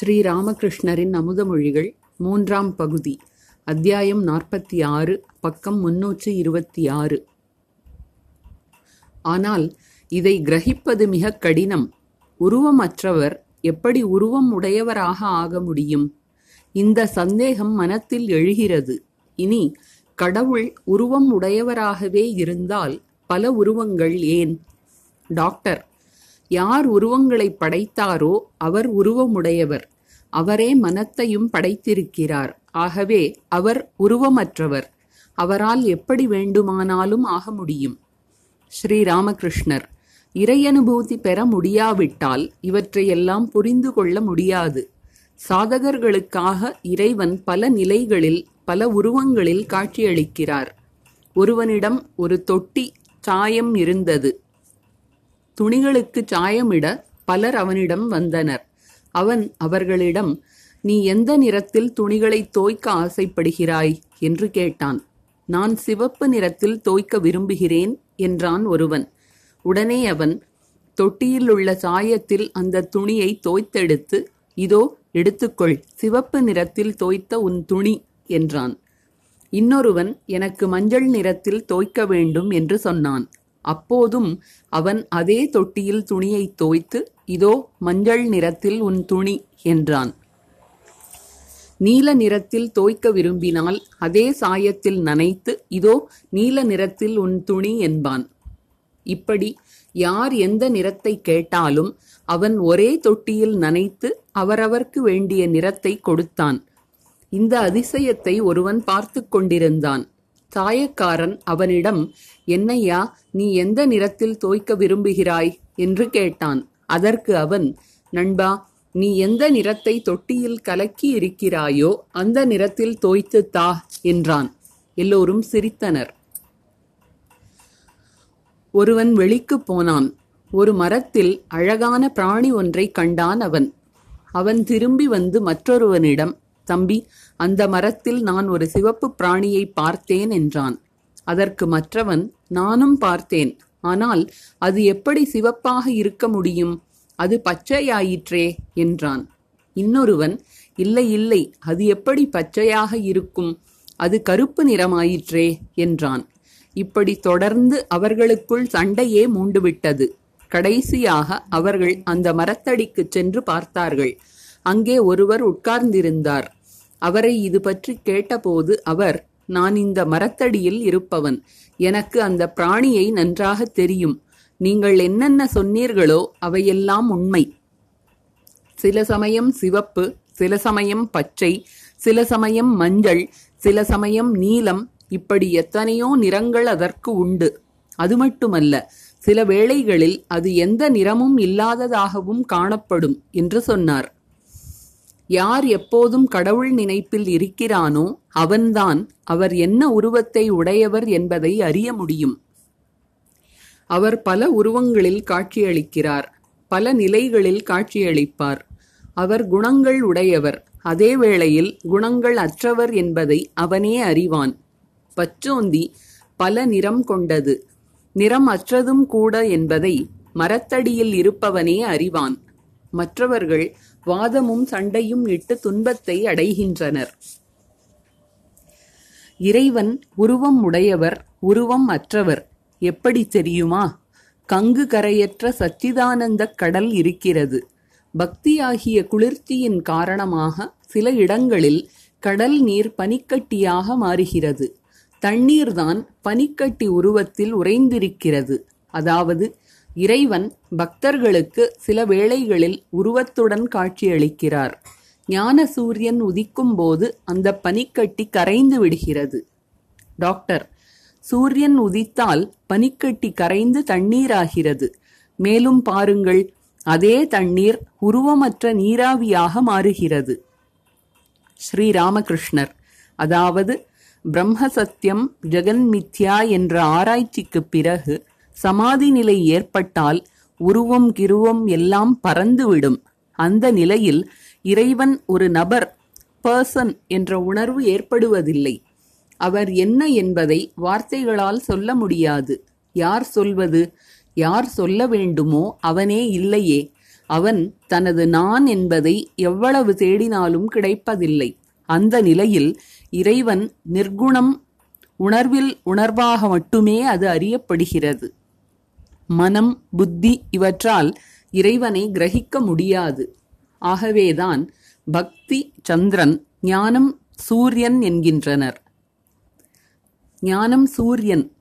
ஸ்ரீ ராமகிருஷ்ணரின் அமுதமொழிகள் மூன்றாம் பகுதி அத்தியாயம் நாற்பத்தி ஆறு பக்கம் முன்னூற்று இருபத்தி ஆறு ஆனால் இதை கிரகிப்பது மிகக் கடினம். உருவமற்றவர் எப்படி உருவம் உடையவராக ஆக முடியும்? இந்த சந்தேகம் மனத்தில் எழுகிறது. இனி கடவுள் உருவம் உடையவராகவே இருந்தால் பல உருவங்கள் ஏன்? டாக்டர் யார் உருவங்களை படைத்தாரோ அவர் உருவமுடையவர். அவரே மனத்தையும் படைத்திருக்கிறார். ஆகவே அவர் உருவமற்றவர். அவரால் எப்படி வேண்டுமானாலும் ஆக முடியும். ஸ்ரீ ராமகிருஷ்ணர் இறையனுபூதி பெற முடியாவிட்டால் இவற்றையெல்லாம் புரிந்து கொள்ள முடியாது. சாதகர்களுக்காக இறைவன் பல நிலைகளில் பல உருவங்களில் காட்சியளிக்கிறார். ஒருவனிடம் ஒரு தொட்டி சாயம் இருந்தது. துணிகளுக்கு சாயமிட பலர் அவனிடம் வந்தனர். அவன் அவர்களிடம் நீ எந்த நிறத்தில் துணிகளை தோய்க்க ஆசைப்படுகிறாய்? என்று கேட்டான். நான் சிவப்பு நிறத்தில் தோய்க்க விரும்புகிறேன் என்றான் ஒருவன். உடனே அவன் தொட்டியில் உள்ள சாயத்தில் அந்த துணியை தோய்த்தெடுத்து இதோ எடுத்துக்கொள். சிவப்பு நிறத்தில் தோய்த்த உன் துணி என்றான். இன்னொருவன் எனக்கு மஞ்சள் நிறத்தில் தோய்க்க வேண்டும் என்று சொன்னான். அப்போதும் அவன் அதே தொட்டியில் துணியை தோய்த்து இதோ மஞ்சள் நிறத்தில் உன் துணி என்றான். நீல நிறத்தில் தோய்க்க விரும்பினால் அதே சாயத்தில் நனைத்து இதோ நீல நிறத்தில் உன் துணி என்பான். இப்படி யார் எந்த நிறத்தை கேட்டாலும் அவன் ஒரே தொட்டியில் நனைத்து அவரவர்க்கு வேண்டிய நிறத்தை கொடுத்தான். இந்த அதிசயத்தை ஒருவன் பார்த்து கொண்டிருந்தான். சாயக்காரன் அவனிடம் என்னையா நீ எந்த நிறத்தில் தோய்க்க விரும்புகிறாய்? என்று கேட்டான். அதற்கு அவன் நண்பா நீ எந்த நிறத்தை தொட்டியில் கலக்கி இருக்கிறாயோ அந்த நிறத்தில் தோய்த்து தா என்றான். எல்லோரும் சிரித்தனர். ஒருவன் வெளிக்கு போனான். ஒரு மரத்தில் அழகான பிராணி ஒன்றை கண்டான் அவன். அவன் திரும்பி வந்து மற்றொருவனிடம் தம்பி அந்த மரத்தில் நான் ஒரு சிவப்பு பிராணியை பார்த்தேன் என்றான். அதற்கு மற்றவன் நானும் பார்த்தேன். ஆனால் அது எப்படி சிவப்பாக இருக்க முடியும்? அது பச்சையாயிற்றே என்றான். இன்னொருவன் இல்லை இல்லை அது எப்படி பச்சையாக இருக்கும்? அது கருப்பு நிறமாயிற்றே என்றான். இப்படி தொடர்ந்து அவர்களுக்குள் சண்டையே மூண்டுவிட்டது. கடைசியாக அவர்கள் அந்த மரத்தடிக்கு சென்று பார்த்தார்கள். அங்கே ஒருவர் உட்கார்ந்திருந்தார். அவரை இது பற்றி கேட்டபோது அவர் நான் இந்த மரத்தடியில் இருப்பவன். எனக்கு அந்த பிராணியை நன்றாக தெரியும். நீங்கள் என்னென்ன சொன்னீர்களோ அவையெல்லாம் உண்மை. சில சமயம் சிவப்பு சில சமயம் பச்சை சில சமயம் மஞ்சள் சில சமயம் நீலம். இப்படி எத்தனையோ நிறங்கள் அதற்கு உண்டு. அது மட்டுமல்ல சில வேளைகளில் அது எந்த நிறமும் இல்லாததாகவும் காணப்படும் என்று சொன்னார். யார் எப்போதும் கடவுள் நினைப்பில் இருக்கிறானோ அவன்தான் அவர் என்ன உருவத்தை உடையவர் என்பதை அறிய முடியும். அவர் பல உருவங்களில் காட்சியளிக்கிறார் பல நிலைகளில் காட்சியளிப்பார். அவர் குணங்கள் உடையவர் அதே வேளையில் குணங்கள் அற்றவர் என்பதை அவனே அறிவான். பச்சோந்தி பல நிறம் கொண்டது நிறம் அற்றதும் கூட என்பதை மரத்தடியில் இருப்பவனே அறிவான். மற்றவர்கள் வாதமும் சண்டையும் இட்டு துன்பத்தை அடைகின்றனர். இறைவன் உருவம் உடையவர் உருவம் அற்றவர். எப்படி தெரியுமா? கங்கு கரையற்ற சச்சிதானந்த கடல் இருக்கிறது. பக்தியாகிய குளிர்ச்சியின் காரணமாக சில இடங்களில் கடல் நீர் பனிக்கட்டியாக மாறுகிறது. தண்ணீர்தான் பனிக்கட்டி உருவத்தில் உறைந்திருக்கிறது. அதாவது இறைவன் பக்தர்களுக்கு சில வேளைகளில் உருவத்துடன் காட்சியளிக்கிறார். ஞான சூரியன் உதிக்கும் போது அந்த பனிக்கட்டி கரைந்து விடுகிறது. டாக்டர் சூரியன் உதித்தால் பனிக்கட்டி கரைந்து தண்ணீராகிறது. மேலும் பாருங்கள் அதே தண்ணீர் உருவமற்ற நீராவியாக மாறுகிறது. ஸ்ரீ ராமகிருஷ்ணர் அதாவது பிரம்ம சத்தியம் ஜெகன் மித்யா என்ற ஆராய்ச்சிக்கு பிறகு சமாதி நிலை ஏற்பட்டால் உருவம் கிருவம் எல்லாம் பறந்துவிடும். அந்த நிலையில் இறைவன் ஒரு நபர் பர்சன் என்ற உணர்வு ஏற்படுவதில்லை. அவர் என்ன என்பதை வார்த்தைகளால் சொல்ல முடியாது. யார் சொல்வது? யார் சொல்ல வேண்டுமோ அவனே இல்லையே. அவன் தனது நான் என்பதை எவ்வளவு தேடினாலும் கிடைப்பதில்லை. அந்த நிலையில் இறைவன் நிர்குணம் உணர்வில் உணர்வாக மட்டுமே அது அறியப்படுகிறது. மனம் புத்தி இவற்றால் இறைவனை கிரகிக்க முடியாது. ஆகவேதான் பக்தி சந்திரன் ஞானம் சூரியன் என்கின்றனர். ஞானம் சூரியன்.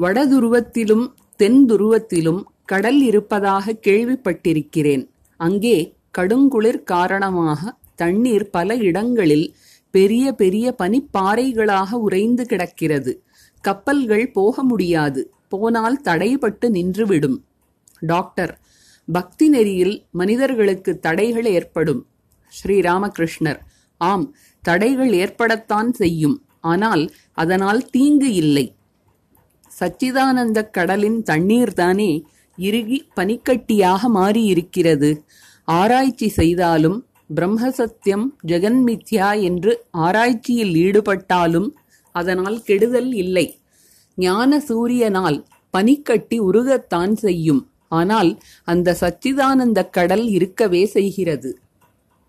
வடதுருவத்திலும் தென் துருவத்திலும் கடல் இருப்பதாக கேள்விப்பட்டிருக்கிறேன். அங்கே கடுங்குளிர் காரணமாக தண்ணீர் பல இடங்களில் பெரிய பெரிய பனிப்பாறைகளாக உறைந்து கிடக்கிறது. கப்பல்கள் போக முடியாது. போனால் தடைபட்டு நின்றுவிடும். டாக்டர் பக்தி நெறியில் மனிதர்களுக்கு தடைகள் ஏற்படும். ஸ்ரீராமகிருஷ்ணர் ஆம் தடைகள் ஏற்படத்தான் செய்யும். ஆனால் அதனால் தீங்கு இல்லை. சச்சிதானந்த கடலின் தண்ணீர் தானே இறுகி பனிக்கட்டியாக மாறியிருக்கிறது. ஆராய்ச்சி செய்தாலும் பிரம்மசத்தியம் ஜெகன்மித்யா என்று ஆராய்ச்சியில் ஈடுபட்டாலும் அதனால் கெடுதல் இல்லை. ஞான சூரியனால் பனிக்கட்டி உருகத்தான் செய்யும். ஆனால் அந்த சச்சிதானந்த கடல் இருக்கவே செய்கிறது.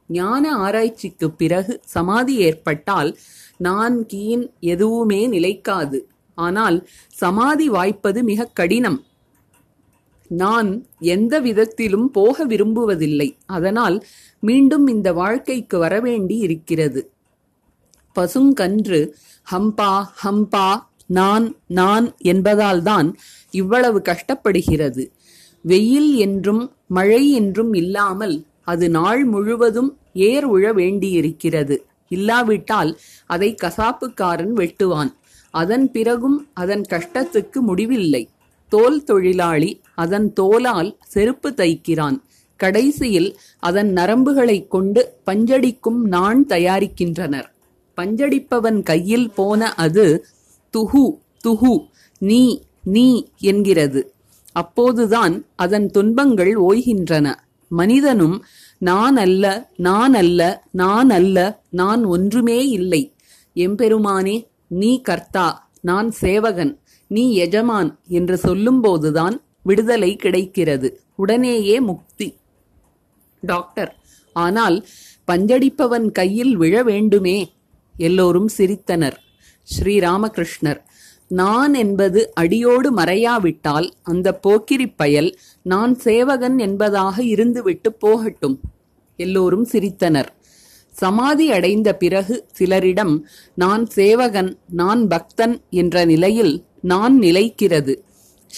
ஞான ஆராய்ச்சிக்கு பிறகு சமாதி ஏற்பட்டால் நான் கீன் எதுவுமே நிலைக்காது. ஆனால் சமாதி வாய்ப்பது மிக கடினம். நான் எந்த விதத்திலும் போக விரும்புவதில்லை. அதனால் மீண்டும் இந்த வாழ்க்கைக்கு வரவேண்டி இருக்கிறது பசுங்கன்று ஹம்பா ஹம்பா நான் நான் என்பதால்தான் இவ்வளவு கஷ்டப்படுகிறது. வெயில் என்றும் மழை என்றும் இல்லாமல் அது நாள் முழுவதும் ஏர் உழ வேண்டியிருக்கிறது. இல்லாவிட்டால் அதை கசாப்புக்காரன் வெட்டுவான். அதன் பிறகும் அதன் கஷ்டத்துக்கு முடிவில்லை. தோல் தொழிலாளி அதன் தோலால் செருப்பு தைக்கிறான். கடைசியில் அதன் நரம்புகளைக் கொண்டு பஞ்சடிக்கும் நான் தயாரிக்கின்றனர். பஞ்சடிப்பவன் கையில் போன அது துஹு துஹு நீ நீ என்கிறது. அப்போதுதான் அதன் துன்பங்கள் ஓய்கின்றன. மனிதனும் நான் அல்ல நான் அல்ல நான் அல்ல நான் ஒன்றுமே இல்லை. எம்பெருமானே நீ கர்த்தா நான் சேவகன் நீ எஜமான் என்று சொல்லும்போதுதான் விடுதலை கிடைக்கிறது. உடனேயே முக்தி. டாக்டர் ஆனால் பஞ்சடிப்பவன் கையில் விழ வேண்டுமே? எல்லோரும் சிரித்தனர். ஸ்ரீராமகிருஷ்ணர். நான் என்பது அடியோடு மறையாவிட்டால் அந்த போக்கிரி பயல் நான் சேவகன் என்பதாக இருந்துவிட்டு போகட்டும். எல்லோரும் சிரித்தனர். சமாதி அடைந்த பிறகு சிலரிடம் நான் சேவகன் நான் பக்தன் என்ற நிலையில் நான் நிலைக்கிறது.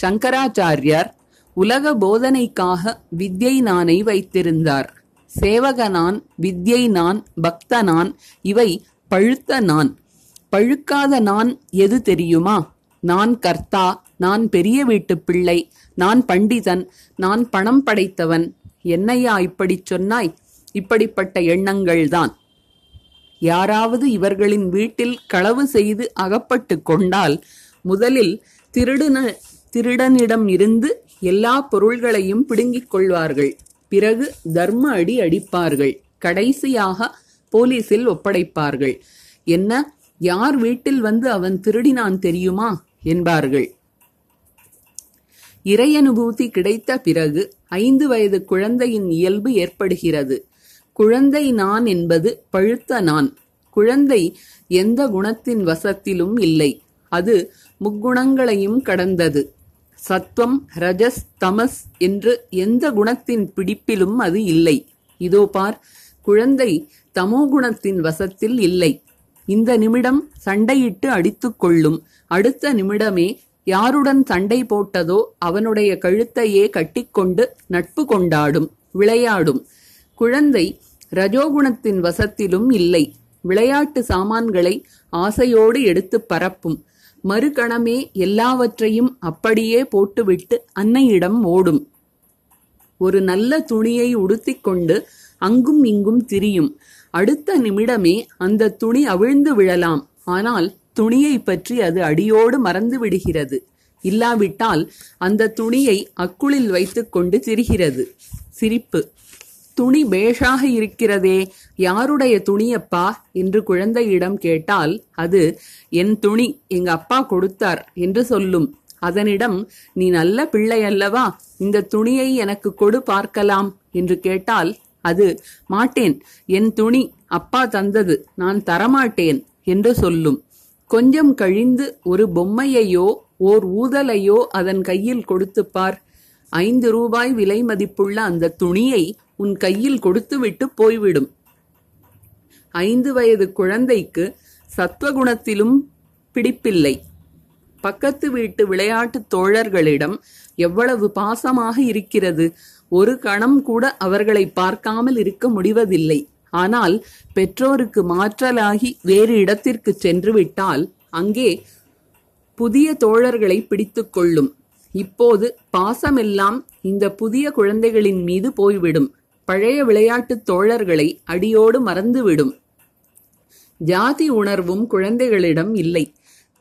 சங்கராச்சாரியார் உலக போதனைக்காக வித்யை நானை வைத்திருந்தார். சேவகனான் வித்யை நான் பக்தனான் இவை பழுத்த நான். பழுக்காத நான் எது தெரியுமா? நான் கர்த்தா நான் பெரிய வீட்டு பிள்ளை நான் பண்டிதன் நான் பணம் படைத்தவன். என்னையா இப்படிச் சொன்னாய்? இப்படிப்பட்ட எண்ணங்கள்தான். யாராவது இவர்களின் வீட்டில் களவு செய்து அகப்பட்டு கொண்டால் முதலில் திருடன திருடனிடம் இருந்து எல்லா பொருள்களையும் பிடுங்கிக் கொள்வார்கள். பிறகு தர்ம அடி அடிப்பார்கள். கடைசியாக போலீசில் ஒப்படைப்பார்கள். என்ன? யார் வீட்டில் வந்து அவன் திருடினான் தெரியுமா? என்பார்கள். இறையனுபூதி கிடைத்த பிறகு ஐந்து வயது குழந்தையின் இயல்பு ஏற்படுகிறது. குழந்தை நான் என்பது பழுத்த நான். குழந்தை எந்த குணத்தின் வசத்திலும் இல்லை. அது முக்குணங்களையும் கடந்தது. சத்வம் ரஜஸ் தமஸ் என்று எந்த குணத்தின் பிடிப்பிலும் அது இல்லை. இதோ பார் குழந்தை தமோ குணத்தின் வசத்தில் இல்லை. இந்த நிமிடம் சண்டையிட்டு அடித்துக் கொள்ளும். அடுத்த நிமிடமே யாருடன் சண்டை போட்டதோ அவனுடைய கழுத்தையே கட்டிக்கொண்டு நட்பு கொண்டாடும் விளையாடும். குழந்தை ரஜோகுணத்தின் வசத்திலும் இல்லை. விளையாட்டு சாமான்களை ஆசையோடு எடுத்து பரப்பும். மறுகணமே எல்லாவற்றையும் அப்படியே போட்டுவிட்டு அன்னையிடம் ஓடும். ஒரு நல்ல துணியை உடுத்திக்கொண்டு அங்கும் இங்கும் திரியும். அடுத்த நிமிடமே அந்த துணி அவிழ்ந்து விழலாம். ஆனால் துணியை பற்றி அது அடியோடு மறந்து விடுகிறது. இல்லாவிட்டால் அந்த துணியை அக்குளில் வைத்துக்கொண்டு திரிகிறது. சிரிப்பு. துணி பேஷாக இருக்கிறதே. யாருடைய துணியப்பா? என்று குழந்தையிடம் கேட்டால் அது என் துணி. எங்க அப்பா கொடுத்தார் என்று சொல்லும். அதனிடம் நீ நல்ல பிள்ளை அல்லவா? இந்த துணியை எனக்கு கொடு பார்க்கலாம் என்று கேட்டால் அது மாட்டேன். என் துணி அப்பா தந்தது. நான் தரமாட்டேன் என்று சொல்லும். கொஞ்சம் கழிந்து ஒரு பொம்மையையோ ஓர் ஊதலையோ அதன் கையில் கொடுத்து பார். ஐந்து ரூபாய் விலை மதிப்புள்ள அந்த துணியை உன் கையில் கொடுத்துவிட்டு போய்விடும். ஐந்து வயது குழந்தைக்கு சத்வகுணத்திலும் பிடிப்பில்லை. பக்கத்து வீட்டு விளையாட்டு தோழர்களிடம் எவ்வளவு பாசமாக இருக்கிறது? ஒரு கணம் கூட அவர்களை பார்க்காமல் இருக்க முடிவதில்லை. ஆனால் பெற்றோருக்கு மாற்றலாகி வேறு இடத்திற்கு சென்று விட்டால் அங்கே புதிய தோழர்களை பிடித்து கொள்ளும். இப்போது பாசமெல்லாம் இந்த புதிய குழந்தைகளின் மீது போய்விடும். பழைய விளையாட்டுத் தோழர்களை அடியோடு மறந்துவிடும். ஜாதி உணர்வும் குழந்தைகளிடம் இல்லை.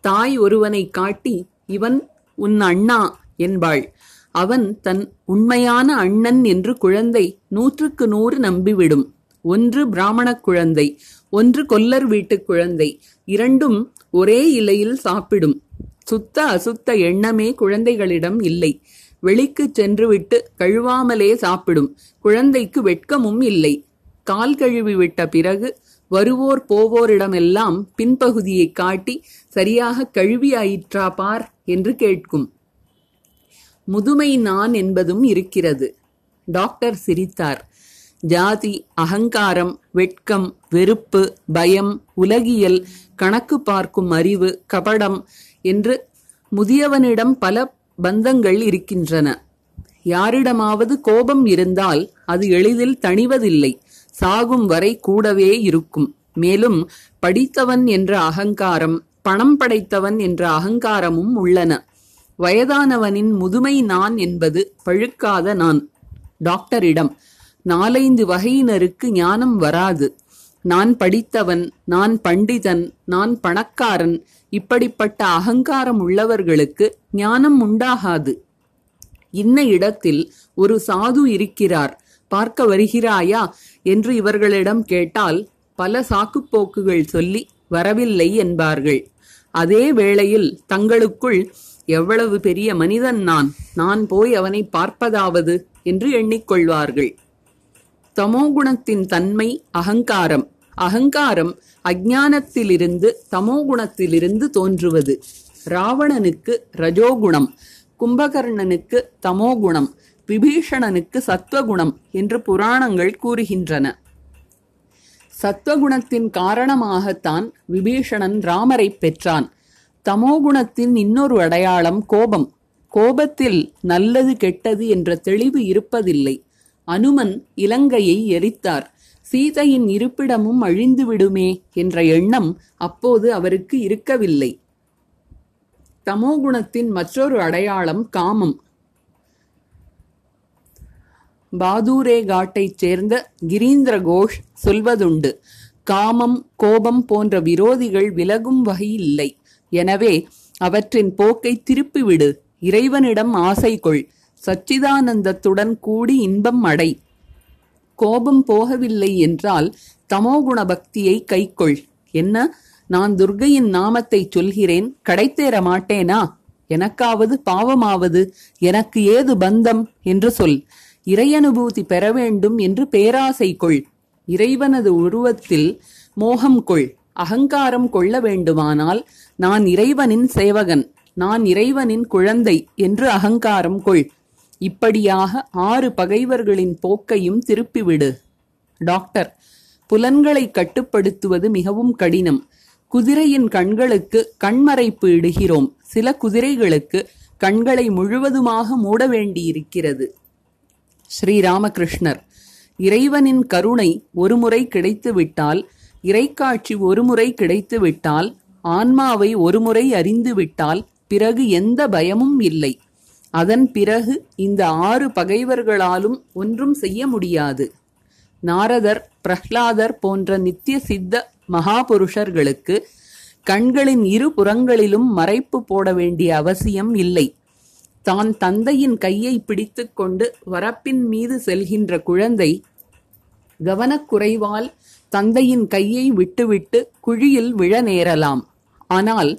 தாய் ஒருவனை காட்டி இவன் உன் அண்ணா என்பாள். அவன் தன் உண்மையான அண்ணன் என்று குழந்தை நூற்றுக்கு நூறு நம்பிவிடும். ஒன்று பிராமணக் குழந்தை ஒன்று கொல்லர் வீட்டுக் குழந்தை இரண்டும் ஒரே இலையில் சாப்பிடும். சுத்த அசுத்த எண்ணமே குழந்தைகளிடம் இல்லை. வெளிக்குச் சென்றுவிட்டு கழுவாமலே சாப்பிடும். குழந்தைக்கு வெட்கமும் இல்லை. கால் கழுவி விட்ட பிறகு வருவோர் போவோரிடமெல்லாம் பின்பகுதியை காட்டி சரியாக கழுவியாயிற்றா பார் என்று கேட்கும். முதுமை நான் என்பதும் இருக்கிறது. டாக்டர் சிரித்தார். ஜாதி அகங்காரம் வெட்கம் வெறுப்பு பயம் உலகியல் கணக்கு பார்க்கும் அறிவு கபடம் என்று முதியவனிடம் பல பந்தங்கள் இருக்கின்றன. யாரிடமாவது கோபம் இருந்தால் அது எளிதில் தணிவதில்லை. சாகும் வரை கூடவே இருக்கும். மேலும் படித்தவன் என்ற அகங்காரம் பணம் படைத்தவன் என்ற அகங்காரமும் உள்ளன. வயதானவனின் முதுமை நான் என்பது பழுக்காத நான். டாக்டரிடம் நாலைந்து வகையினருக்கு ஞானம் வராது. நான் படித்தவன் நான் பண்டிதன் நான் பணக்காரன் இப்படிப்பட்ட அகங்காரம் உள்ளவர்களுக்கு ஞானம் உண்டாகாது. இன்ன இடத்தில் ஒரு சாது இருக்கிறார். பார்க்க வருகிறாயா? என்று இவர்களிடம் கேட்டால் பல சாக்குப்போக்குகள் சொல்லி வரவில்லை என்பார்கள். அதே வேளையில் தங்களுக்குள் எவ்வளவு பெரிய மனிதன் நான்? நான் போய் அவனை பார்ப்பதாவது? என்று எண்ணிக்கொள்வார்கள். தமோகுணத்தின் தன்மை அகங்காரம். அகங்காரம் அஜானத்திலிருந்து தமோகுணத்திலிருந்து தோன்றுவது. ராவணனுக்கு ரஜோகுணம். கும்பகர்ணனுக்கு தமோகுணம் விபீஷணனுக்கு சத்வகுணம் என்று புராணங்கள் கூறுகின்றன. சத்வகுணத்தின் காரணமாகத்தான் விபீஷணன் ராமரை பெற்றான். தமோகுணத்தின் இன்னொரு அடையாளம் கோபம். கோபத்தில் நல்லது கெட்டது என்ற தெளிவு இருப்பதில்லை. அனுமன் இலங்கையை எரித்தார். சீதையின் இருப்பிடமும் அழிந்துவிடுமே என்ற எண்ணம் அப்போது அவருக்கு இருக்கவில்லை. தமோகுணத்தின் மற்றொரு அடையாளம் காமம். பாதூரே காட்டைச் சேர்ந்த கிரீந்திர கோஷ் சொல்வதுண்டு. காமம் கோபம் போன்ற விரோதிகள் விலகும் வகையில்லை. எனவே அவற்றின் போக்கை திருப்பிவிடு. இறைவனிடம் ஆசை கொள் சச்சிதானந்தத்துடன் கூடி இன்பம் அடை. கோபம் போகவில்லை என்றால் தமோகுண பக்தியை கைக்கொள். என்ன? நான் துர்கையின் நாமத்தை சொல்கிறேன். கடைத்தேற மாட்டேனா? எனக்காவது பாவமாவது. எனக்கு ஏது பந்தம்? என்று சொல். இறையனுபூதி பெற வேண்டும் என்று பேராசை கொள். இறைவனது உருவத்தில் மோகம் கொள். அகங்காரம் கொள்ள வேண்டுமானால் நான் இறைவனின் சேவகன் நான் இறைவனின் குழந்தை என்று அகங்காரம் கொள். இப்படியாக ஆறு பகைவர்களின் போக்கையும் திருப்பிவிடு. டாக்டர் புலன்களை கட்டுப்படுத்துவது மிகவும் கடினம். குதிரையின் கண்களுக்கு கண்மறைப்பு இடுகிறோம். சில குதிரைகளுக்கு கண்களை முழுவதுமாக மூட வேண்டியிருக்கிறது ஸ்ரீராமகிருஷ்ணர் இறைவனின் கருணை ஒருமுறை கிடைத்துவிட்டால் இறைக்காட்சி ஒருமுறை கிடைத்துவிட்டால் ஆன்மாவை ஒருமுறை அறிந்துவிட்டால் பிறகு எந்த பயமும் இல்லை. அதன் பிறகு இந்த ஆறு பகைவர்களாலும் ஒன்றும் செய்ய முடியாது. நாரதர் பிரஹ்லாதர் போன்ற நித்திய சித்த மகாபுருஷர்களுக்கு கண்களின் இரு புறங்களிலும் மறைப்பு போட வேண்டிய அவசியம் இல்லை. தான் தந்தையின் கையை பிடித்துக்கொண்டு வரப்பின் மீது செல்கின்ற குழந்தை கவனக்குறைவால் தந்தையின் கையை விட்டுவிட்டு குழியில் விழ நேரலாம். ஆனால்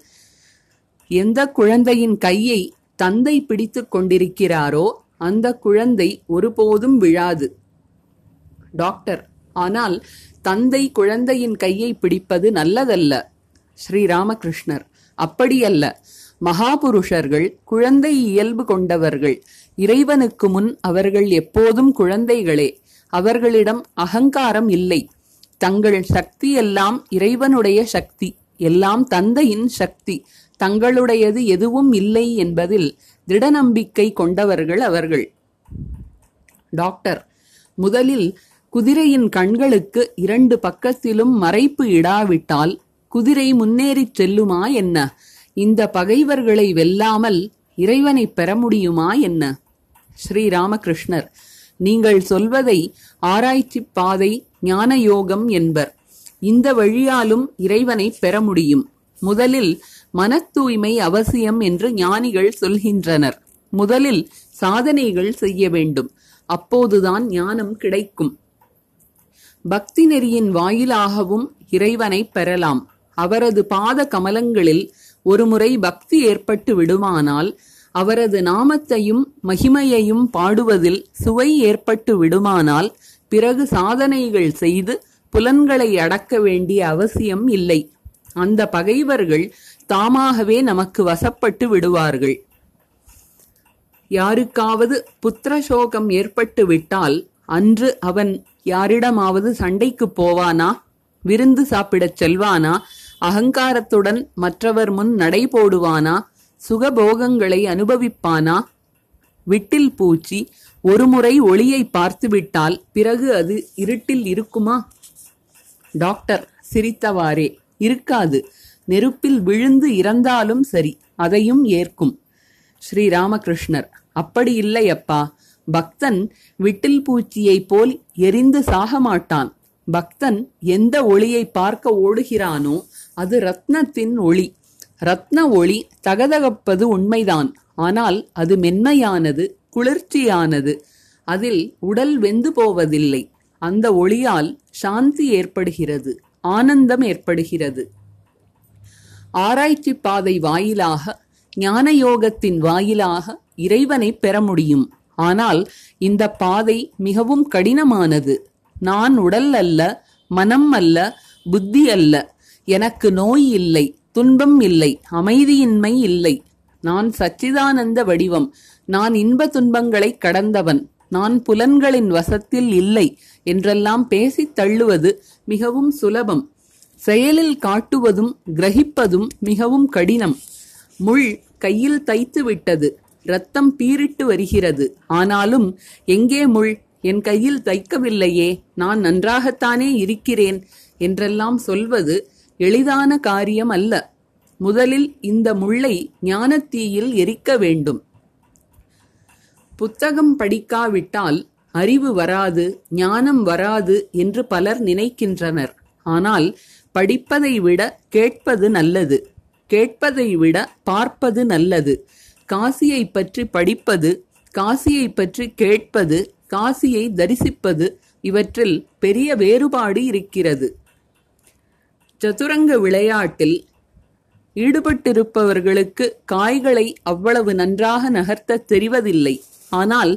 எந்த குழந்தையின் கையை தந்தை பிடித்துக் கொண்டிருக்கிறாரோ அந்த குழந்தை ஒருபோதும் விழாது. டாக்டர் ஆனால் தந்தை குழந்தையின் கையை பிடிப்பது நல்லதல்ல. ஸ்ரீ ராமகிருஷ்ணர் அப்படியல்ல. மகாபுருஷர்கள் குழந்தை இயல்பு கொண்டவர்கள். இறைவனுக்கு முன் அவர்கள் எப்போதும் குழந்தைகளே. அவர்களிடம் அகங்காரம் இல்லை. தங்கள் சக்தி எல்லாம் இறைவனுடைய சக்தி. எல்லாம் தந்தையின் சக்தி. தங்களுடையது எதுவும் இல்லை என்பதில் திட நம்பிக்கை கொண்டவர்கள் அவர்கள். டாக்டர் முதலில் குதிரையின் கண்களுக்கு இரண்டு பக்கத்திலும் மறைப்பு இடாவிட்டால் குதிரை முன்னேறிச் செல்லுமா என்ன? இந்த பகைவர்களை வெல்லாமல் இறைவனை பெற முடியுமா என்ன? ஸ்ரீராமகிருஷ்ணர் நீங்கள் சொல்வதை ஆராய்ச்சி பாதை ஞான யோகம் என்பர். இந்த வழியாலும் இறைவனை பெற முடியும். முதலில் மன தூய்மை அவசியம் என்று ஞானிகள் சொல்கின்றனர். முதலில் சாதனைகள் செய்ய வேண்டும். அப்போதுதான் ஞானம் கிடைக்கும். பக்தி நெறியின் வாயிலாகவும் இறைவனை பெறலாம். அவரது பாத கமலங்களில் ஒருமுறை பக்தி ஏற்பட்டு விடுமானால் அவரது நாமத்தையும் மகிமையையும் பாடுவதில் சுவை ஏற்பட்டு விடுமானால் பிறகு சாதனைகள் செய்து புலன்களை அடக்க வேண்டிய அவசியம் இல்லை. அந்த பகைவர்கள் தாமாகவே நமக்கு வசப்பட்டு விடுவார்கள். யாருக்காவது புத்திர சோகம் ஏற்பட்டு விட்டால் அன்று அவன் யாரிடமாவது சண்டைக்கு போவானா? விருந்து சாப்பிடச் செல்வானா? அகங்காரத்துடன் மற்றவர் முன் நடை போடுவானா? சுகபோகங்களை அனுபவிப்பானா? விட்டில் பூச்சி ஒருமுறை ஒளியை பார்த்துவிட்டால் பிறகு அது இருட்டில் இருக்குமா? டாக்டர் சிரித்தவாறே இருக்காது. நெருப்பில் விழுந்து இறந்தாலும் சரி அதையும் ஏற்கும். ஸ்ரீ ராமகிருஷ்ணர் அப்படி இல்லை அப்பா பக்தன் விட்டில் பூச்சியைப் போல் எரிந்து சாக மாட்டான் பக்தன் எந்த ஒளியை பார்க்க ஓடுகிறானோ அது ரத்னத்தின் ஒளி. ரத்ன ஒளி தகதகப்பது உண்மைதான். ஆனால் அது மென்மையானது குளிர்ச்சியானது. அதில் உடல் வெந்து போவதில்லை. அந்த ஒளியால் சாந்தி ஏற்படுகிறது ஆனந்தம் ஏற்படுகிறது. ஆராய்ச்சி பாதை வாயிலாக ஞான யோகத்தின் வாயிலாக இறைவனை பெற முடியும். ஆனால் இந்த பாதை மிகவும் கடினமானது. நான் உடல் அல்ல மனம் அல்ல புத்தி அல்ல. எனக்கு நோய் இல்லை துன்பம் இல்லை அமைதியின்மை இல்லை. நான் சச்சிதானந்த வடிவம். நான் இன்ப துன்பங்களை கடந்தவன். நான் புலன்களின் வசத்தில் இல்லை. என்றெல்லாம் பேசித் தள்ளுவது மிகவும் சுலபம். செயலில் காட்டுவதும் கிரகிப்பதும் மிகவும் கடினம். முள் கையில் தைத்து விட்டது ரத்தம் பீரிட்டு வருகிறது. ஆனாலும் எங்கே முள்? என் கையில் தைக்கவில்லையே. நான் நன்றாகத்தானே இருக்கிறேன் என்றெல்லாம் சொல்வது எளிதான காரியம் அல்ல. முதலில் இந்த முள்ளை ஞானத்தீயில் எரிக்க வேண்டும். புத்தகம் படிக்காவிட்டால் அறிவு வராது ஞானம் வராது என்று பலர் நினைக்கின்றனர். ஆனால் படிப்பதை விட கேட்பது நல்லது. கேட்பதை விட பார்ப்பது நல்லது. காசியை பற்றி படிப்பது காசியை பற்றி கேட்பது காசியை தரிசிப்பது இவற்றில் பெரிய வேறுபாடு இருக்கிறது. சதுரங்க விளையாட்டில் ஈடுபட்டிருப்பவர்களுக்கு காய்களை அவ்வளவு நன்றாக நகர்த்த தெரிவதில்லை. ஆனால்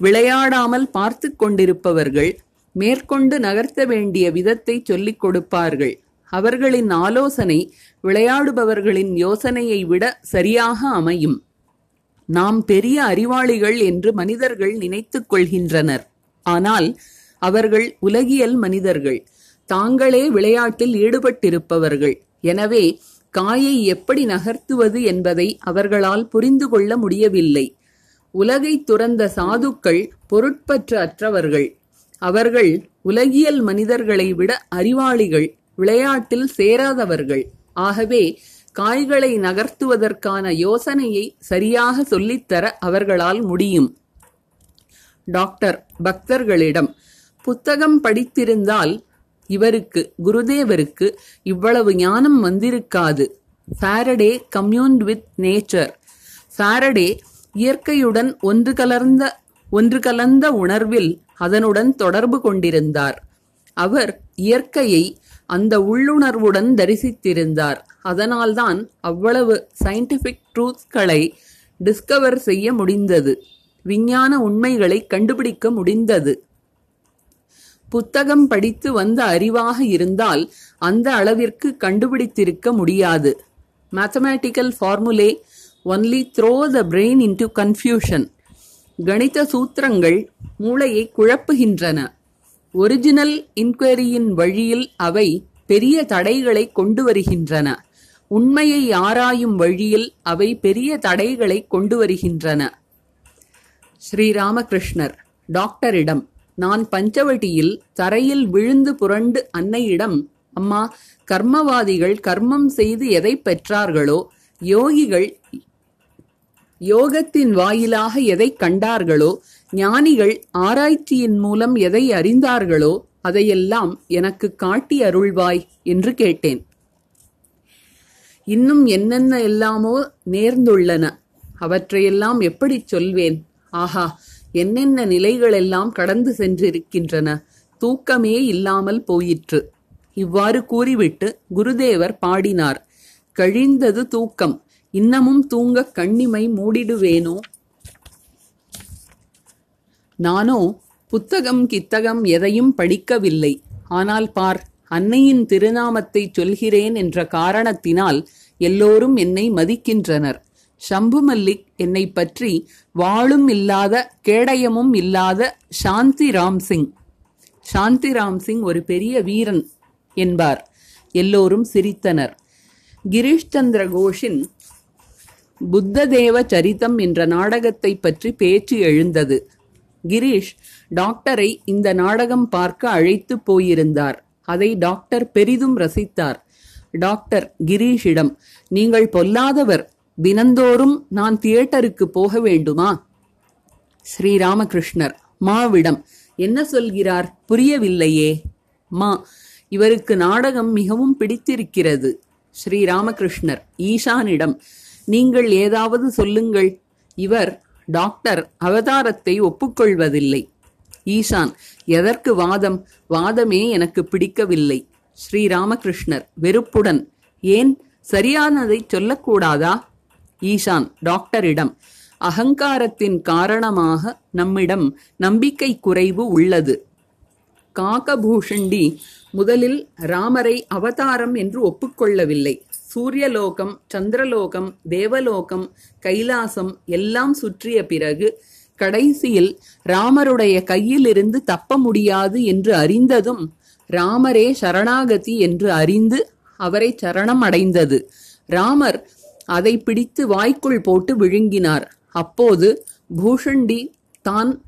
விளையாடாமல் பார்த்து கொண்டிருப்பவர்கள் மேற்கொண்டு நகர்த்த வேண்டிய விதத்தை சொல்லிக் கொடுப்பார்கள். அவர்களின் ஆலோசனை விளையாடுபவர்களின் யோசனையை விட சரியாக அமையும். நாம் பெரிய அறிவாளிகள் என்று மனிதர்கள் நினைத்துக் கொள்கின்றனர். ஆனால் அவர்கள் உலகியல் மனிதர்கள். தாங்களே விளையாட்டில் ஈடுபட்டிருப்பவர்கள். எனவே காயை எப்படி நகர்த்துவது என்பதை அவர்களால் புரிந்து கொள்ள முடியவில்லை. உலகை துறந்த சாதுக்கள் பொருட்பற்று அற்றவர்கள். அவர்கள் உலகியல் மனிதர்களை விட அறிவாளிகள் விளையாட்டில் சேராதவர்கள். ஆகவே காய்களை நகர்த்துவதற்கான யோசனையை சரியாக சொல்லித்தர அவர்களால் முடியும். டாக்டர் பக்தர்களிடம் புத்தகம் படித்திருந்தால் இவருக்கு குருதேவருக்கு இவ்வளவு ஞானம் வந்திருக்காது. Faraday communed with nature. Faraday இயற்கையுடன் ஒன்று கலர்ந்த ஒன்று கலந்த உணர்வில் அதனுடன் தொடர்பு கொண்டிருந்தார். அவர் இயற்கையை அந்த உள்ளுணர்வுடன் தரிசித்திருந்தார். அதனால்தான் அவ்வளவு சயின்டிபிக் ட்ரூத்களை டிஸ்கவர் செய்ய முடிந்தது. விஞ்ஞான உண்மைகளை கண்டுபிடிக்க முடிந்தது. புத்தகம் படித்து வந்த அறிவாக இருந்தால் அந்த அளவிற்கு கண்டுபிடித்திருக்க முடியாது. Mathematical formulae only throw the brain into confusion கணித சூத்திரங்கள் மூளையை குழப்புகின்றன. ஒரிஜினல் இன்கொயரியின் வழியில் அவை பெரிய தடைகளை கொண்டு வருகின்றன உண்மையை ஆராயும் வழியில் அவை பெரிய தடைகளை கொண்டு வருகின்றன ஸ்ரீராமகிருஷ்ணர் டாக்டரிடம் நான் பஞ்சவட்டியில் தரையில் விழுந்து புரண்டு அன்னையிடம் அம்மா கர்மவாதிகள் கர்மம் செய்து எதை பெற்றார்களோ யோகிகள் யோகத்தின் வாயிலாக எதை கண்டார்களோ ஞானிகள் ஆராய்ச்சியின் மூலம் எதை அறிந்தார்களோ அதையெல்லாம் எனக்கு காட்டி அருள்வாய் என்று கேட்டேன். இன்னும் என்னென்ன எல்லாமோ நேர்ந்துள்ளன அவற்றையெல்லாம் எப்படிச் சொல்வேன்? ஆஹா என்னென்ன நிலைகளெல்லாம் கடந்து சென்றிருக்கின்றன தூக்கமே இல்லாமல் போயிற்று. இவ்வாறு கூறிவிட்டு குருதேவர் பாடினார் கழிந்தது தூக்கம் இன்னமும் தூங்க கண்ணிமை மூடிடுவேனோ? நானோ புத்தகம் கித்தகம் எதையும் படிக்கவில்லை. ஆனால் பார் அன்னையின் திருநாமத்தை சொல்கிறேன் என்ற காரணத்தினால் எல்லோரும் என்னை மதிக்கின்றனர். ஷம்பு மல்லிக் என்னை பற்றி வாளும் இல்லாத கேடயமும் இல்லாத சாந்தி ராம்சிங் சாந்தி ராம்சிங் ஒரு பெரிய வீரன் என்பார். எல்லோரும் சிரித்தனர். கிரீஷ் சந்திர கோஷின் புத்ததேவ சரிதம் என்ற நாடகத்தை பற்றி பேச்சு எழுந்தது. கிரீஷ் டாக்டரை இந்த நாடகம் பார்க்க அழைத்து போயிருந்தார். அதை டாக்டர் பெரிதும் ரசித்தார். டாக்டர் கிரீஷிடம் நீங்கள் பொல்லாதவர். தினந்தோறும் நான் தியேட்டருக்கு போக வேண்டுமா? ஸ்ரீராமகிருஷ்ணர் மாவிடம் என்ன சொல்கிறார்? புரியவில்லையே. மா இவருக்கு நாடகம் மிகவும் பிடித்திருக்கிறது. ஸ்ரீராமகிருஷ்ணர் ஈஷானிடம் நீங்கள் ஏதாவது சொல்லுங்கள். இவர் டாக்டர் அவதாரத்தை ஒப்புக்கொள்வதில்லை. ஈசான் எதற்கு வாதம்? வாதமே எனக்கு பிடிக்கவில்லை. ஸ்ரீராமகிருஷ்ணர் வெறுப்புடன் ஏன் சரியானதை சொல்லக்கூடாதா? ஈசான் டாக்டரிடம் அகங்காரத்தின் காரணமாக நம்மிடம் நம்பிக்கை குறைவு உள்ளது. காகபூஷண்டி முதலில் ராமரை அவதாரம் என்று ஒப்புக்கொள்ளவில்லை. சூரியலோகம் சந்திரலோகம் தேவலோகம் கைலாசம் எல்லாம் சுற்றிய பிறகு கடைசியில் ராமருடைய கையிலிருந்து தப்ப முடியாது என்று அறிந்ததும் ராமரே சரணாகதி என்று அறிந்து அவரை சரணம் அடைந்தது. ராமர் அதை பிடித்து வாய்க்குள் போட்டு விழுங்கினார். அப்போது பூஷண்டி தான்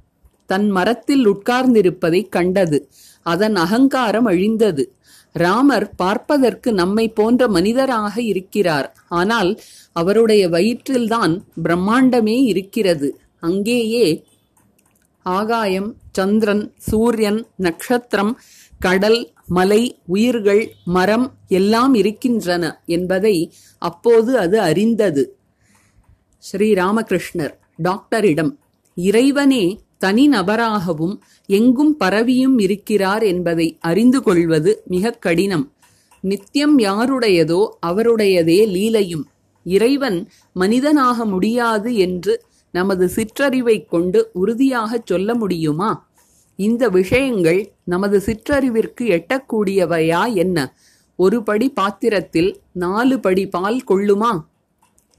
தன் மரத்தில் உட்கார்ந்திருப்பதை கண்டது. அதன் அகங்காரம் அழிந்தது. ராமர் பார்ப்பதற்கு நம்மை போன்ற மனிதராக இருக்கிறார். ஆனால் அவருடைய வயிற்றில்தான் பிரம்மாண்டமே இருக்கிறது. அங்கேயே ஆகாயம் சந்திரன் சூரியன் நட்சத்திரம் கடல் மலை உயிர்கள் மரம் எல்லாம் இருக்கின்றன என்பதை அப்போது அது அறிந்தது. ஸ்ரீராமகிருஷ்ணர் டாக்டரிடம் இறைவனே தனிநபராகவும் எங்கும் பரவியும் இருக்கிறார் என்பதை அறிந்து கொள்வது மிகக் கடினம். நித்தியம் யாருடையதோ அவருடையதே லீலையும். இறைவன் மனிதனாக முடியாது என்று நமது சிற்றறிவைக் கொண்டு உறுதியாகச் சொல்ல முடியுமா? இந்த விஷயங்கள் நமது சிற்றறிவிற்கு எட்டக்கூடியவையா என்ன? ஒரு படி பாத்திரத்தில் நாலு படி பால் கொள்ளுமா?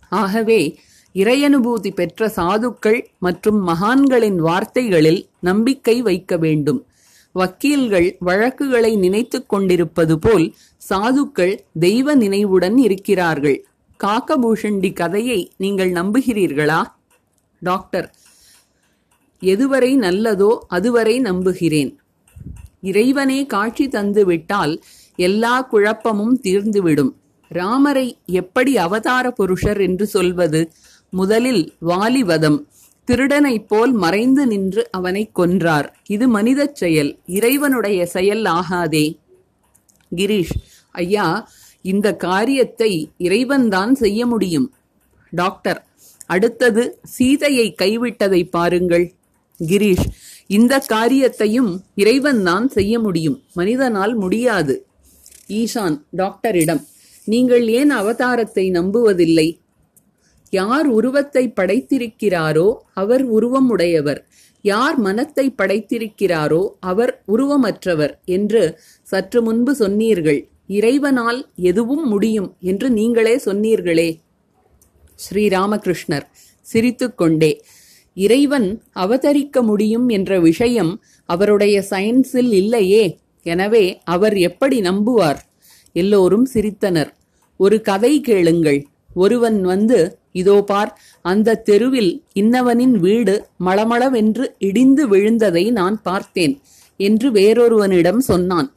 ஆகவே இறையனுபூதி பெற்ற சாதுக்கள் மற்றும் மகான்களின் வார்த்தைகளில் நம்பிக்கை வைக்க வேண்டும். வக்கீல்கள் வழக்குகளை நினைத்துக் கொண்டிருப்பது போல் சாதுக்கள் தெய்வ நினைவுடன் இருக்கிறார்கள். காக்கபூஷண்டி கதையை நீங்கள் நம்புகிறீர்களா? டாக்டர் எதுவரை நல்லதோ அதுவரை நம்புகிறேன். இறைவனே காட்சி தந்துவிட்டால் எல்லா குழப்பமும் தீர்ந்துவிடும். ராமரை எப்படி அவதார புருஷர் என்று சொல்வது? முதலில் வாலிவதம். திருடனைப் போல் மறைந்து நின்று அவனை கொன்றார். இது மனிதச் செயல். இறைவனுடைய செயல் ஆகாதே. கிரீஷ் ஐயா இந்த காரியத்தை இறைவன்தான் செய்ய முடியும். டாக்டர் அடுத்தது சீதையை கைவிட்டதை பாருங்கள். கிரீஷ் இந்த காரியத்தையும் இறைவன்தான் செய்ய முடியும். மனிதனால் முடியாது. ஈசான் டாக்டரிடம் நீங்கள் ஏன் அவதாரத்தை நம்புவதில்லை? யார் உருவத்தை படைத்திருக்கிறாரோ அவர் உருவம் உடையவர் யார் மனத்தை படைத்திருக்கிறாரோ அவர் உருவமற்றவர் என்று சற்று முன்பு சொன்னீர்கள். இறைவனால் எதுவும் முடியும் என்று நீங்களே சொன்னீர்களே. ஸ்ரீராமகிருஷ்ணர் சிரித்துக்கொண்டே இறைவன் அவதரிக்க முடியும் என்ற விஷயம் அவருடைய சயின்ஸில் இல்லையே. எனவே அவர் எப்படி நம்புவார்? எல்லோரும் சிரித்தனர். ஒரு கதை கேளுங்கள். ஒருவன் வந்து இதோ பார் அந்த தெருவில் இன்னவனின் வீடு மளமளவென்று இடிந்து விழுந்ததை நான் பார்த்தேன் என்று வேறொருவனிடம் சொன்னான்.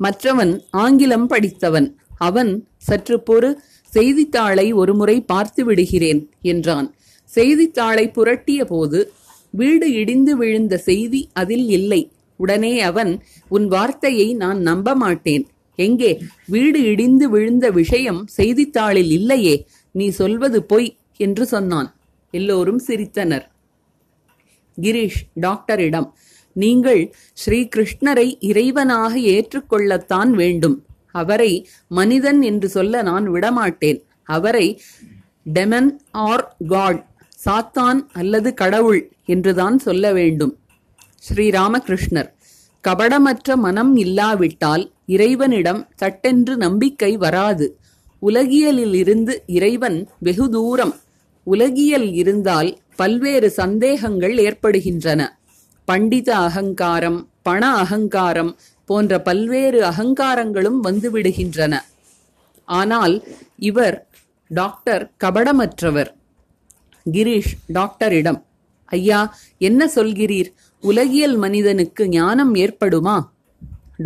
மற்றவன் ஆங்கிலம் படித்தவன் அவன் சற்று பொறு செய்தித்தாளை ஒருமுறை பார்த்து விடுகிறேன் என்றான். செய்தித்தாளை புரட்டிய போது வீடு இடிந்து விழுந்த செய்தி அதில் இல்லை. உடனே அவன் உன் வார்த்தையை நான் நம்ப மாட்டேன். எங்கே? வீடு இடிந்து விழுந்த விஷயம் செய்தித்தாளில் இல்லையே. நீ சொல்வது பொய் என்று சொன்னான். எல்லோரும் சிரித்தனர். கிரீஷ் டாக்டரிடம் நீங்கள் ஸ்ரீகிருஷ்ணரை இறைவனாக ஏற்றுக்கொள்ளத்தான் வேண்டும். அவரை மனிதன் என்று சொல்ல நான் விடமாட்டேன். அவரை டெமன் ஆர் காட் சாத்தான் அல்லது கடவுள் என்றுதான் சொல்ல வேண்டும். ஸ்ரீராமகிருஷ்ணர் கபடமற்ற மனம் இல்லாவிட்டால் இறைவனிடம் சட்டென்று நம்பிக்கை வராது. உலகியலிலிருந்து இறைவன் வெகு தூரம். உலகியல் இருந்தால் பல்வேறு சந்தேகங்கள் ஏற்படுகின்றன. பண்டித அகங்காரம் பண அகங்காரம் போன்ற பல்வேறு அகங்காரங்களும் வந்துவிடுகின்றன. ஆனால் இவர் டாக்டர் கபடமற்றவர். கிரீஷ் டாக்டரிடம் ஐயா என்ன சொல்கிறீர்? உலகியல் மனிதனுக்கு ஞானம் ஏற்படுமா?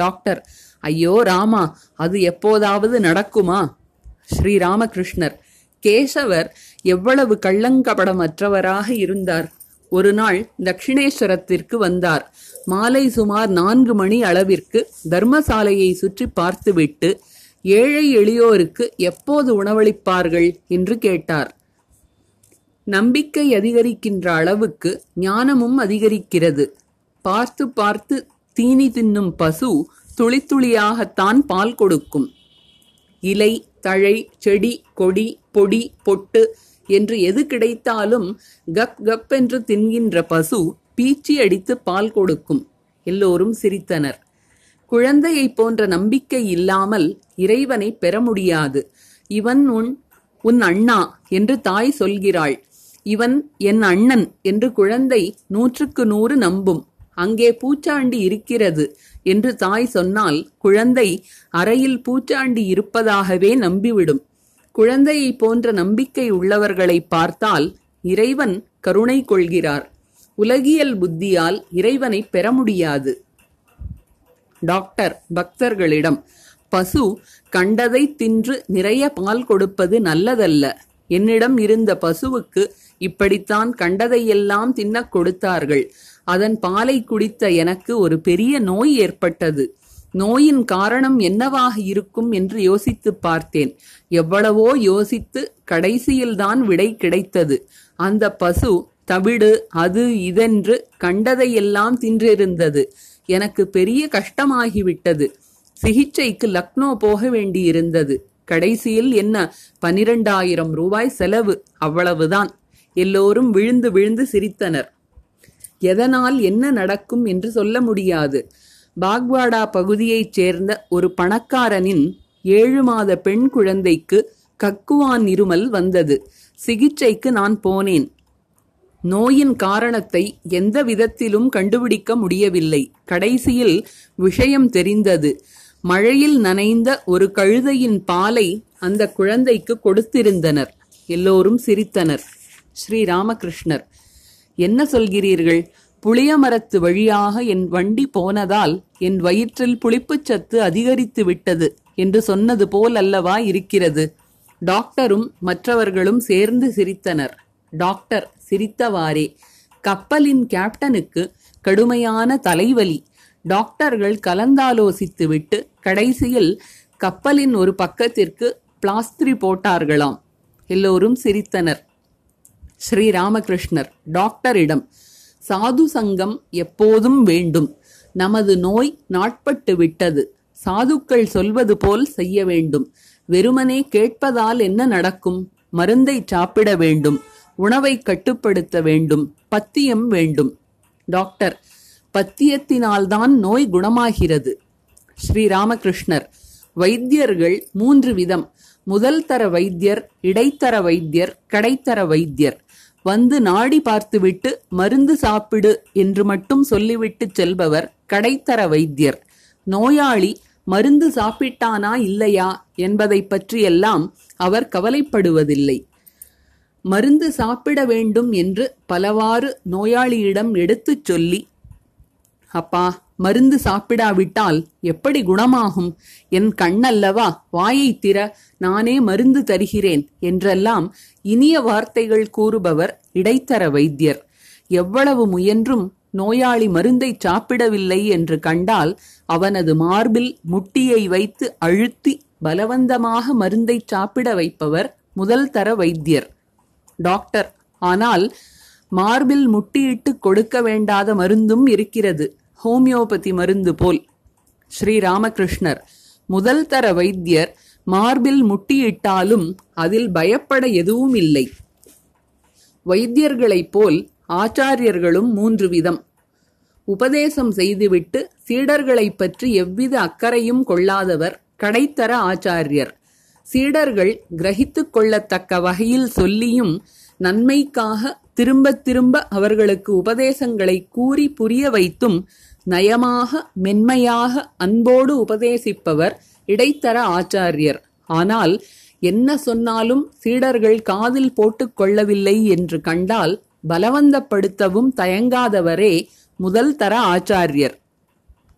டாக்டர் ஐயோ ராமா அது எப்போதாவது நடக்குமா? ஸ்ரீராமகிருஷ்ணர். கேசவர் எவ்வளவு கள்ளங்கபடமற்றவராக இருந்தார். ஒரு நாள் தட்சிணேஸ்வரத்திற்கு வந்தார். மாலை சுமார் நான்கு மணி அளவிற்கு தர்மசாலையை சுற்றி பார்த்துவிட்டு ஏழை எளியோருக்கு எப்போது உணவளிப்பார்கள் என்று கேட்டார். நம்பிக்கை அதிகரிக்கின்ற அளவுக்கு ஞானமும் அதிகரிக்கிறது. பார்த்து பார்த்து தீனி தின்னும் பசு துளித்துளியாகத்தான் பால் கொடுக்கும். இலை தழை செடி கொடி பொடி பொட்டு என்று எது கிடைத்தாலும் கப் கப் என்று தின்கின்ற பசு பீச்சி அடித்து பால் கொடுக்கும். எல்லோரும் சிரித்தனர். குழந்தையைப் போன்ற நம்பிக்கை இல்லாமல் இறைவனை பெற முடியாது. இவன் உன் உன் அண்ணா என்று தாய் சொல்கிறாள். இவன் என் அண்ணன் என்று குழந்தை நூற்றுக்கு நூறு நம்பும். அங்கே பூச்சாண்டி இருக்கிறது. என்று தாய் சொன்னால் குழந்தை அறையில் பூச்சாண்டி இருப்பதாகவே நம்பிவிடும். குழந்தையை போன்ற நம்பிக்கை உள்ளவர்களை பார்த்தால் இறைவன் கருணை கொள்கிறார். உலகியல் புத்தியால் இறைவனை பெற முடியாது. டாக்டர் பக்தர்களிடம் பசு கண்டதை தின்று நிறைய பால் கொடுப்பது நல்லதல்ல. என்னிடம் இருந்த பசுவுக்கு இப்படித்தான் கண்டதையெல்லாம் தின்னக் கொடுத்தார்கள். அதன் பாலை குடித்த எனக்கு ஒரு பெரிய நோய் ஏற்பட்டது. நோயின் காரணம் என்னவாக இருக்கும் என்று யோசித்து பார்த்தேன். எவ்வளவோ யோசித்து கடைசியில்தான் விடை கிடைத்தது. அந்த பசு தவிடு அது இதென்று கண்டதையெல்லாம் தின்றிருந்தது. எனக்கு பெரிய கஷ்டமாகிவிட்டது. சிகிச்சைக்கு லக்னோ போக வேண்டியிருந்தது. கடைசியில் என்ன? பனிரெண்டாயிரம் ரூபாய் செலவு. அவ்வளவுதான். எல்லோரும் விழுந்து விழுந்து சிரித்தனர். எதனால் என்ன நடக்கும் என்று சொல்ல முடியாது. பாக்வாடா பகுதியைச் சேர்ந்த ஒரு பணக்காரனின் ஏழு மாத பெண் குழந்தைக்கு கக்குவான் இருமல் வந்தது. சிகிச்சைக்கு நான் போனேன். நோயின் காரணத்தை எந்த விதத்திலும் கண்டுபிடிக்க முடியவில்லை. கடைசியில் விஷயம் தெரிந்தது. மழையில் நனைந்த ஒரு கழுதையின் பாலை அந்த குழந்தைக்கு கொடுத்திருந்தனர். எல்லோரும் சிரித்தனர். ஸ்ரீ ராமகிருஷ்ணர். என்ன சொல்கிறீர்கள்? புளியமரத்து வழியாக என் வண்டி போனதால் என் வயிற்றில் புளிப்புச் சத்து அதிகரித்து விட்டது என்று சொன்னது போல் அல்லவா இருக்கிறது. டாக்டரும் மற்றவர்களும் சேர்ந்து சிரித்தனர். டாக்டர் சிரித்தவாறே. கப்பலின் கேப்டனுக்கு கடுமையான தலைவலி. டாக்டர்கள் கலந்தாலோசித்துவிட்டு கடைசியில் கப்பலின் ஒரு பக்கத்திற்கு பிளாஸ்திரி போட்டார்களாம். எல்லோரும் சிரித்தனர். ஸ்ரீராமகிருஷ்ணர் டாக்டரிடம் சாது சங்கம் எப்போதும் வேண்டும். நமது நோய் நாட்பட்டு விட்டது. சாதுக்கள் சொல்வது போல் செய்ய வேண்டும். வெறுமனே கேட்பதால் என்ன நடக்கும்? மருந்தை சாப்பிட வேண்டும். உணவை கட்டுப்படுத்த வேண்டும். பத்தியம் வேண்டும். டாக்டர் பத்தியத்தினால்தான் நோய் குணமாகிறது. ஸ்ரீராமகிருஷ்ணர் வைத்தியர்கள் மூன்று விதம். முதல் தர வைத்தியர் இடைத்தர வைத்தியர் கடைத்தர வைத்தியர். வந்து நாடி பார்த்துவிட்டு மருந்து சாப்பிடு என்று மட்டும் சொல்லிவிட்டு செல்பவர் கடைத்தர வைத்தியர். நோயாளி மருந்து சாப்பிட்டானா இல்லையா என்பதை பற்றியெல்லாம் அவர் கவலைப்படுவதில்லை. மருந்து சாப்பிட வேண்டும் என்று பலவாறு நோயாளியிடம் எடுத்துச் சொல்லி அப்பா மருந்து சாப்பிடாவிட்டால் எப்படி குணமாகும்? என் கண்ணல்லவா வாயை திற நானே மருந்து தருகிறேன் என்றெல்லாம் இனிய வார்த்தைகள் கூறுபவர் இடைத்தர வைத்தியர். எவ்வளவு முயன்றும் நோயாளி மருந்தை சாப்பிடவில்லை என்று கண்டால் அவனது மார்பில் முட்டியை வைத்து அழுத்தி பலவந்தமாக மருந்தை சாப்பிட வைப்பவர் முதல் தர வைத்தியர். டாக்டர் ஆனால் மார்பில் முட்டியிட்டு கொடுக்க வேண்டாத மருந்தும் இருக்கிறது. ஹோமியோபதி மருந்து போல். ஸ்ரீராமகிருஷ்ணர் முதல் தர வைத்தியர் மார்பில் முட்டியிட்டாலும் அதில் பயப்பட எதுவும் இல்லை வைத்தியர்களைப் போல் ஆச்சாரியர்களும் மூன்று விதம். உபதேசம் செய்துவிட்டு சீடர்களைப் பற்றி எவ்வித அக்கறையும் கொள்ளாதவர் கடைத்தர ஆச்சாரியர். சீடர்கள் கிரகித்துக் கொள்ளத்தக்க வகையில் சொல்லியும் நன்மைக்காக திரும்ப திரும்ப அவர்களுக்கு உபதேசங்களை கூறி புரிய வைத்தும் நயமாக மென்மையாக அன்போடு உபதேசிப்பவர் இடைத்தர ஆச்சாரியர். ஆனால் என்ன சொன்னாலும் சீடர்கள் காதில் போட்டுக் கொள்ளவில்லை என்று கண்டால் பலவந்தப்படுத்தவும் தயங்காதவரே முதல் தர ஆச்சாரியர்.